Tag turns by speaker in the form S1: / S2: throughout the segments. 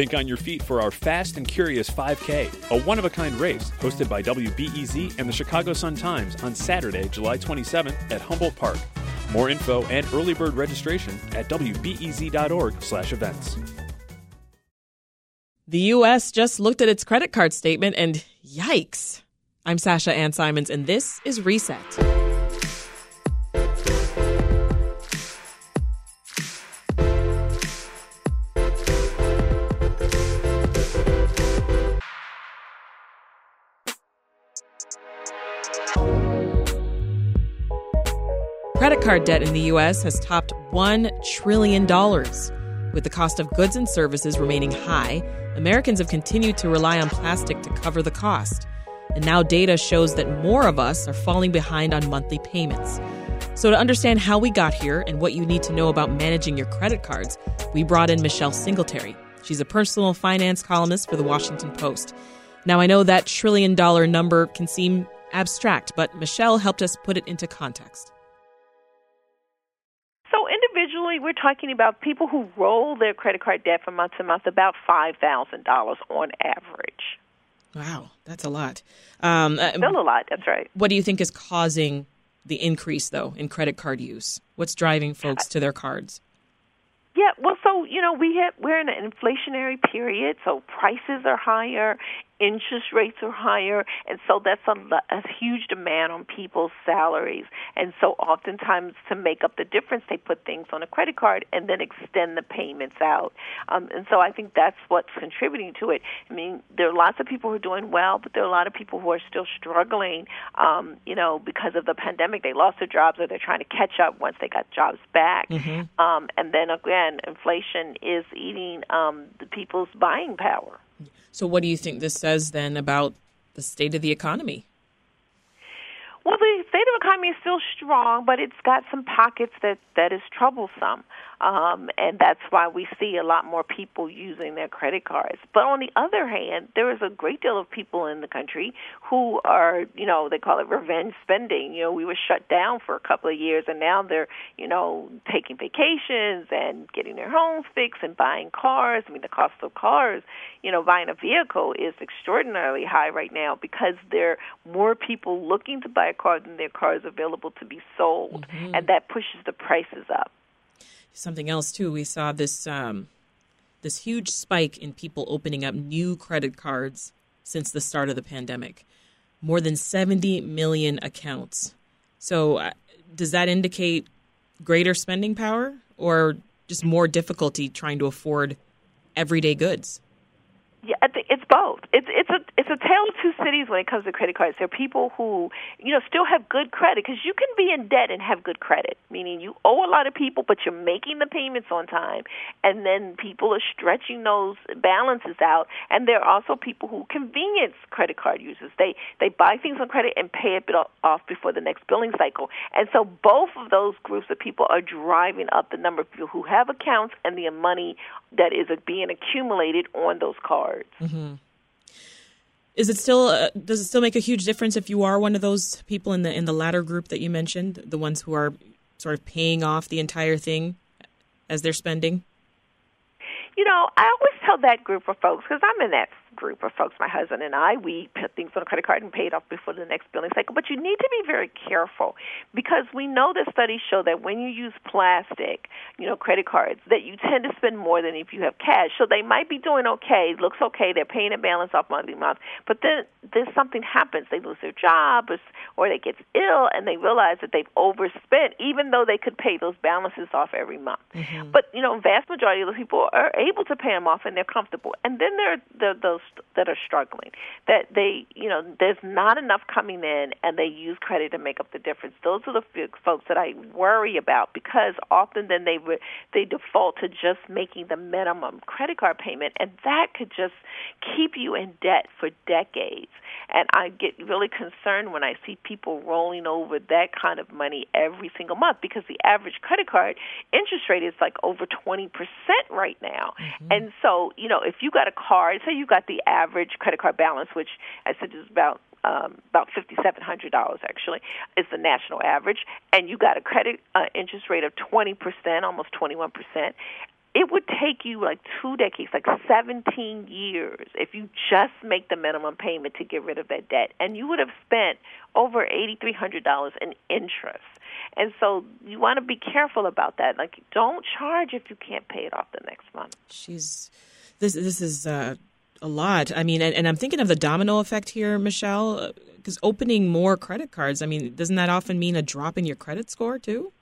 S1: Think on your feet for our Fast and Curious 5K, a one of a kind race hosted by WBEZ and the Chicago Sun Times on Saturday, July 27th at Humboldt Park. More info and early bird registration at wbez.org/events.
S2: The U.S. just looked at its credit card statement and yikes. I'm Sasha Ann Simons, and this is Reset. Credit card debt in the U.S. has topped $1 trillion. With the cost of goods and services remaining high, Americans have continued to rely on plastic to cover the cost. And now data shows that more of us are falling behind on monthly payments. So, to understand how we got here and what you need to know about managing your credit cards, we brought in Michelle Singletary. She's a personal finance columnist for the Washington Post. Now, I know that trillion dollar number can seem abstract, but Michelle helped us put it into context.
S3: Individually, we're talking about people who roll their credit card debt from month to month about five thousand dollars on average.
S2: Wow, that's a lot. Um, uh,
S3: Still a lot. That's right.
S2: What do you think is causing the increase, though, in credit card use? What's driving folks to their cards?
S3: Yeah, well, so you know, we have we're in an inflationary period, so prices are higher, interest rates are higher, and so that's a, a huge demand on people's salaries. And so, oftentimes, to make up the difference, they put things on a credit card and then extend the payments out. Um, and so, I think that's what's contributing to it. I mean, there are lots of people who are doing well, but there are a lot of people who are still struggling. Um, you know, because of the pandemic, they lost their jobs, or they're trying to catch up once they got jobs back.
S2: Mm-hmm.
S3: Um, and then again, inflation is eating um, the people's buying power.
S2: So, what do you think this says then about the state of the economy?
S3: Well, the state of the economy is still strong, but it's got some pockets that that is troublesome, um, and that's why we see a lot more people using their credit cards. But on the other hand, there is a great deal of people in the country who are, you know, they call it revenge spending. You know, we were shut down for a couple of years, and now they're, you know, taking vacations and getting their homes fixed and buying cars. I mean, the cost of cars, you know, buying a vehicle is extraordinarily high right now because there are more people looking to buy a car than there are cars available to be sold,
S2: Mhm.
S3: and that pushes the prices up.
S2: Something else too. We saw this um, this huge spike in people opening up new credit cards since the start of the pandemic. More than 70 million accounts. So, uh, does that indicate greater spending power or just more difficulty trying to afford everyday goods?
S3: Yeah, it's both. It's it's a it's a tale of two cities when it comes to credit cards. There are people who you know still have good credit because you can be in debt and have good credit, meaning you owe a lot of people, but you're making the payments on time, and then people are stretching those balances out. And there are also people who convenience credit card users. They they buy things on credit and pay it off before the next billing cycle. And so both of those groups of people are driving up the number of people who have accounts and the money that is being accumulated on those cards.
S2: Mm-hmm. Is it still? Uh, does it still make a huge difference if you are one of those people in the in the latter group that you mentioned, the ones who are sort of paying off the entire thing as they're spending?
S3: You know, I always tell that group of folks because I'm in that group of folks, my husband and I, we put things on a credit card and pay it off before the next billing cycle. But you need to be very careful because we know that studies show that when you use plastic, you know, credit cards, that you tend to spend more than if you have cash. So they might be doing okay, looks okay, they're paying a balance off monthly month, but then there's something happens. They lose their job or, or they get ill and they realize that they've overspent even though they could pay those balances off every month.
S2: Mm-hmm.
S3: But, you know, vast majority of those people are able to pay them off and they're comfortable. And then there are the, those that are struggling that they you know there's not enough coming in and they use credit to make up the difference those are the folks that I worry about because often then they re- they default to just making the minimum credit card payment and that could just keep you in debt for decades and I get really concerned when I see people rolling over that kind of money every single month because the average credit card interest rate is like over 20% right now. Mm-hmm. And so, you know, if you got a card, say you got the average credit card balance, which I said is about um, about fifty-seven hundred dollars actually is the national average, and you got a credit uh, interest rate of twenty percent, almost twenty-one percent it would take you like two decades, like 17 years, if you just make the minimum payment to get rid of that debt, and you would have spent over $8,300 in interest. And so you want to be careful about that. Like, don't charge if you can't pay it off the next month.
S2: She's this. This is uh, a lot. I mean, and, and I'm thinking of the domino effect here, Michelle. Because opening more credit cards, I mean, doesn't that often mean a drop in your credit score too?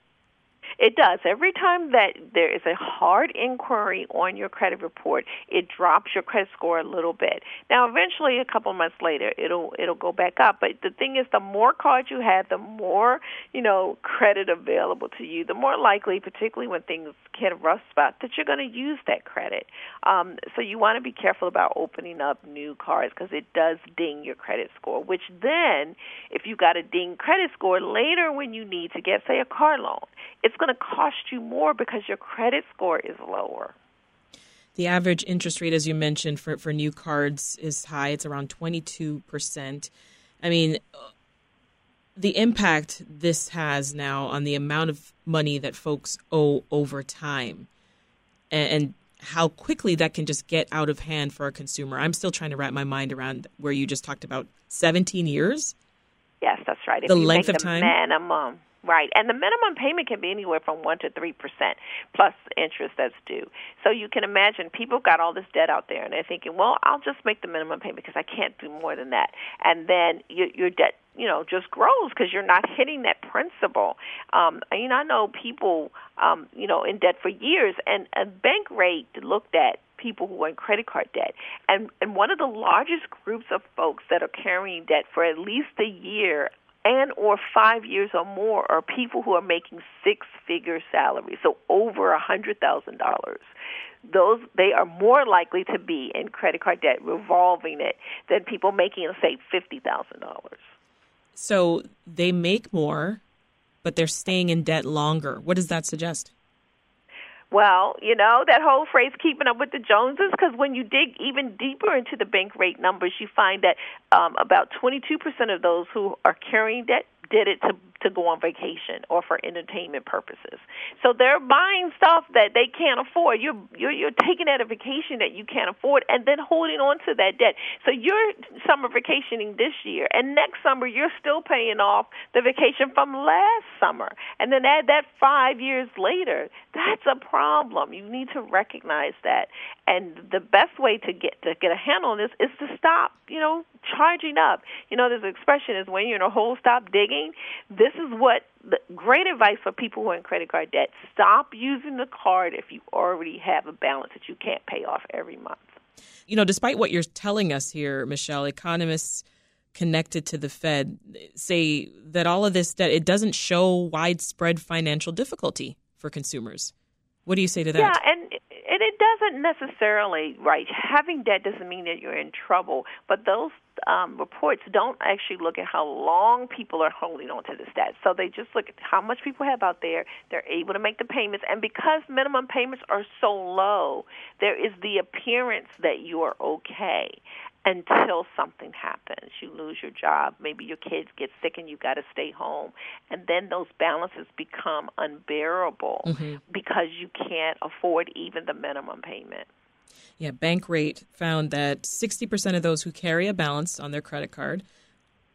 S3: It does. Every time that there is a hard inquiry on your credit report, it drops your credit score a little bit. Now, eventually, a couple months later, it'll it'll go back up. But the thing is, the more cards you have, the more you know credit available to you. The more likely, particularly when things hit a rough spot, that you're going to use that credit. Um, so you want to be careful about opening up new cards because it does ding your credit score. Which then, if you got a ding credit score later when you need to get, say, a car loan, it's going to cost you more because your credit score is lower.
S2: The average interest rate, as you mentioned, for, for new cards is high. It's around 22%. I mean, uh, the impact this has now on the amount of money that folks owe over time and, how quickly that can just get out of hand for a consumer. I'm still trying to wrap my mind around where you just talked about 17 years.
S3: Yes, that's right.
S2: The length of time.
S3: Minimum Right, and the minimum payment can be anywhere from one to three percent plus interest that's due. So you can imagine people got all this debt out there, and they're thinking, "Well, I'll just make the minimum payment because I can't do more than that." And then your, your debt, you know, just grows because you're not hitting that principal. Um, I mean, I know people, um, you know, in debt for years, and a Bankrate looked at people who are in credit card debt. And and one of the largest groups of folks that are carrying debt for at least a year and or five years or more are people who are making six figure salaries, so over a hundred thousand dollars. Those they are more likely to be in credit card debt, revolving it, than people making say fifty thousand dollars.
S2: So they make more, but they're staying in debt longer. What does that suggest?
S3: Well, you know, that whole phrase, keeping up with the Joneses, because when you dig even deeper into the Bankrate numbers, you find that um, about 22% of those who are carrying debt did it to to go on vacation or for entertainment purposes. So they're buying stuff that they can't afford. You're you're you're taking a vacation that you can't afford and then holding on to that debt. So you're summer vacationing this year and next summer you're still paying off the vacation from last summer. And then add that 5 years later. That's a problem. You need to recognize that. And the best way to get to get a handle on this is to stop, you know, charging up. You know, an expression is when you're in a hole, stop digging. This is what the great advice for people who are in credit card debt. Stop using the card if you already have a balance that you can't pay off every month.
S2: You know, despite what you're telling us here, Michelle, economists connected to the Fed say that all of this debt it doesn't show widespread financial difficulty for consumers. What do you say to that?
S3: Yeah, and it doesn't necessarily right having debt doesn't mean that you're in trouble but those um, reports don't actually look at how long people are holding on to this debt so they just look at how much people have out there they're able to make the payments and because minimum payments are so low there is the appearance that you are okay until something happens. You lose your job, maybe your kids get sick and you've got to stay home. And then those balances become unbearable mm-hmm. because you can't afford even the minimum payment.
S2: Yeah, Bankrate found that 60% of those who carry a balance on their credit card,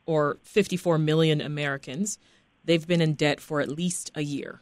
S2: or 54 million Americans, they've been in debt for at least a year.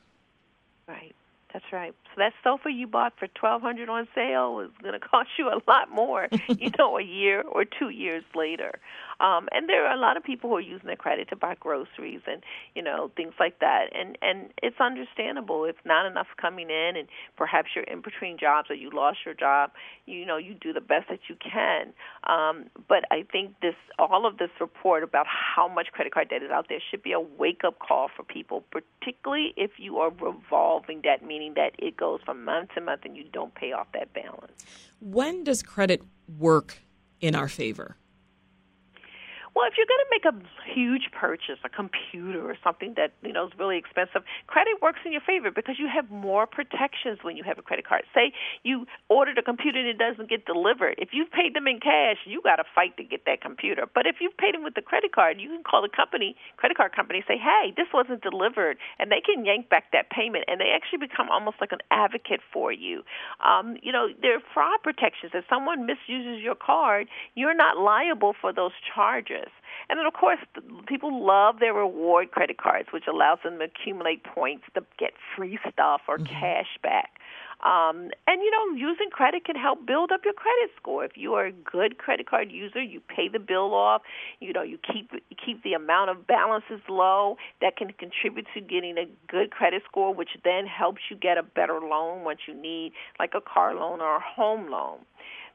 S3: Right. That's right. So that sofa you bought for twelve hundred on sale is going to cost you a lot more, you know, a year or two years later. Um, and there are a lot of people who are using their credit to buy groceries and you know things like that. And and it's understandable if not enough coming in, and perhaps you're in between jobs or you lost your job. You know, you do the best that you can. Um, but I think this all of this report about how much credit card debt is out there should be a wake up call for people, particularly if you are revolving debt, meaning that it goes from month to month and you don't pay off that balance.
S2: When does credit work in our favor?
S3: Well, if you're going to make a huge purchase, a computer or something that you know is really expensive, credit works in your favor because you have more protections when you have a credit card. Say you ordered a computer and it doesn't get delivered. If you've paid them in cash, you got to fight to get that computer. But if you've paid them with the credit card, you can call the company, credit card company, say, "Hey, this wasn't delivered," and they can yank back that payment, and they actually become almost like an advocate for you. Um, you know, there are fraud protections. If someone misuses your card, you're not liable for those charges. And then, of course, people love their reward credit cards, which allows them to accumulate points to get free stuff or mm-hmm. cash back. Um, and you know, using credit can help build up your credit score. If you are a good credit card user, you pay the bill off. You know, you keep you keep the amount of balances low. That can contribute to getting a good credit score, which then helps you get a better loan once you need, like a car loan or a home loan.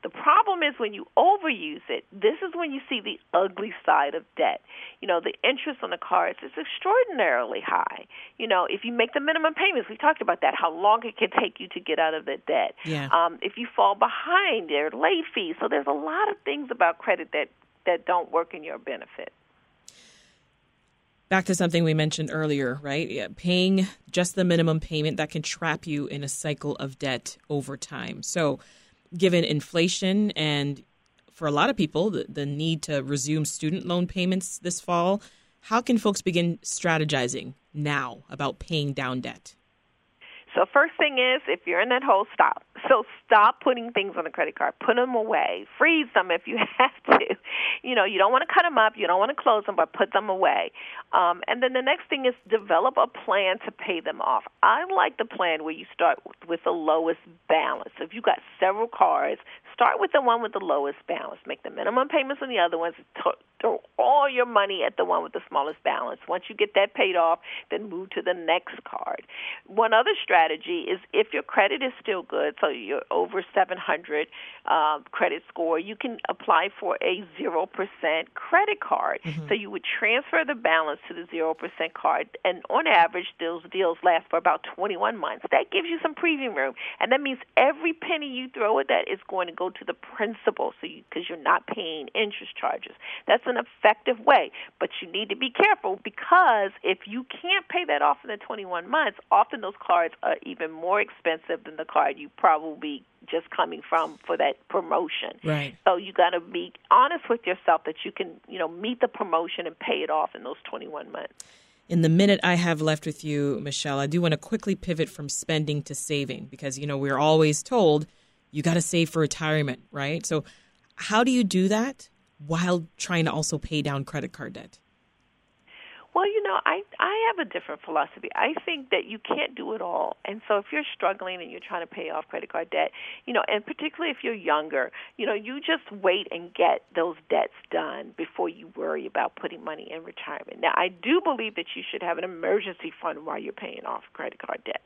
S3: The problem is when you overuse it, this is when you see the ugly side of debt. You know, the interest on the cards is extraordinarily high. You know, if you make the minimum payments, we talked about that, how long it can take you to get out of the debt.
S2: Yeah.
S3: Um, if you fall behind, there are late fees. So there's a lot of things about credit that, that don't work in your benefit
S2: back to something we mentioned earlier, right? Yeah, paying just the minimum payment that can trap you in a cycle of debt over time. So, given inflation and for a lot of people, the, the need to resume student loan payments this fall, how can folks begin strategizing now about paying down debt?
S3: So first thing is, if you're in that hole, stop. So stop putting things on a credit card. Put them away. Freeze them if you have to. You know, you don't want to cut them up. You don't want to close them, but put them away. Um, and then the next thing is develop a plan to pay them off. I like the plan where you start with the lowest balance. If you've got several cards, start with the one with the lowest balance. Make the minimum payments on the other ones. All your money at the one with the smallest balance. Once you get that paid off, then move to the next card. One other strategy is if your credit is still good, so you're over 700 uh, credit score, you can apply for a 0% credit card. Mm-hmm. So you would transfer the balance to the 0% card, and on average, those deals last for about 21 months. That gives you some preview room, and that means every penny you throw at that is going to go to the principal, so because you, you're not paying interest charges. That's an effective way, but you need to be careful because if you can't pay that off in the 21 months, often those cards are even more expensive than the card you probably just coming from for that promotion.
S2: Right.
S3: So you got to be honest with yourself that you can, you know, meet the promotion and pay it off in those 21 months.
S2: In the minute I have left with you, Michelle, I do want to quickly pivot from spending to saving because, you know, we're always told you got to save for retirement, right? So, how do you do that while trying to also pay down credit card debt?
S3: Well, you know, I I have a different philosophy. I think that you can't do it all. And so if you're struggling and you're trying to pay off credit card debt, you know, and particularly if you're younger, you know, you just wait and get those debts done before you worry about putting money in retirement. Now, I do believe that you should have an emergency fund while you're paying off credit card debt.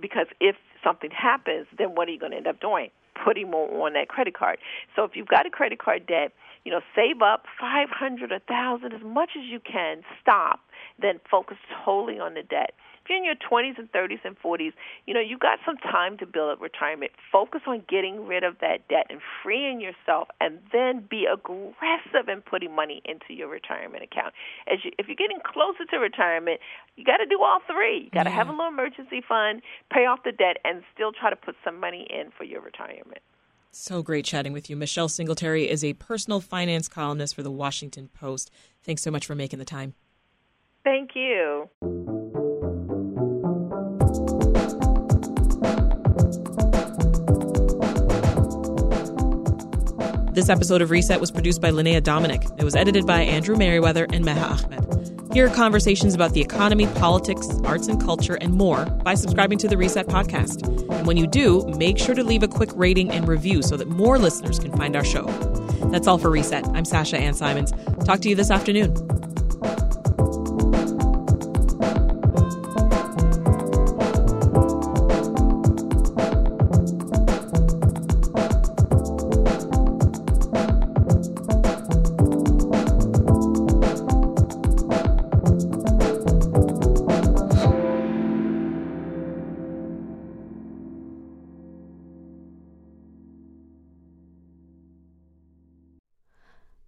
S3: Because if something happens, then what are you going to end up doing? Putting more on that credit card. So if you've got a credit card debt, you know, save up 500 a 1000 as much as you can. Stop then focus totally on the debt. If you're in your 20s and 30s and 40s, you know, you got some time to build up retirement. Focus on getting rid of that debt and freeing yourself, and then be aggressive in putting money into your retirement account. As you, if you're getting closer to retirement, you got to do all three. You got to yeah. have a little emergency fund, pay off the debt, and still try to put some money in for your retirement.
S2: So great chatting with you. Michelle Singletary is a personal finance columnist for the Washington Post. Thanks so much for making the time.
S3: Thank you.
S2: This episode of Reset was produced by Linnea Dominic. It was edited by Andrew Merriweather and Meha Ahmed. Hear conversations about the economy, politics, arts and culture, and more by subscribing to the Reset podcast. And when you do, make sure to leave a quick rating and review so that more listeners can find our show. That's all for Reset. I'm Sasha Ann Simons. Talk to you this afternoon.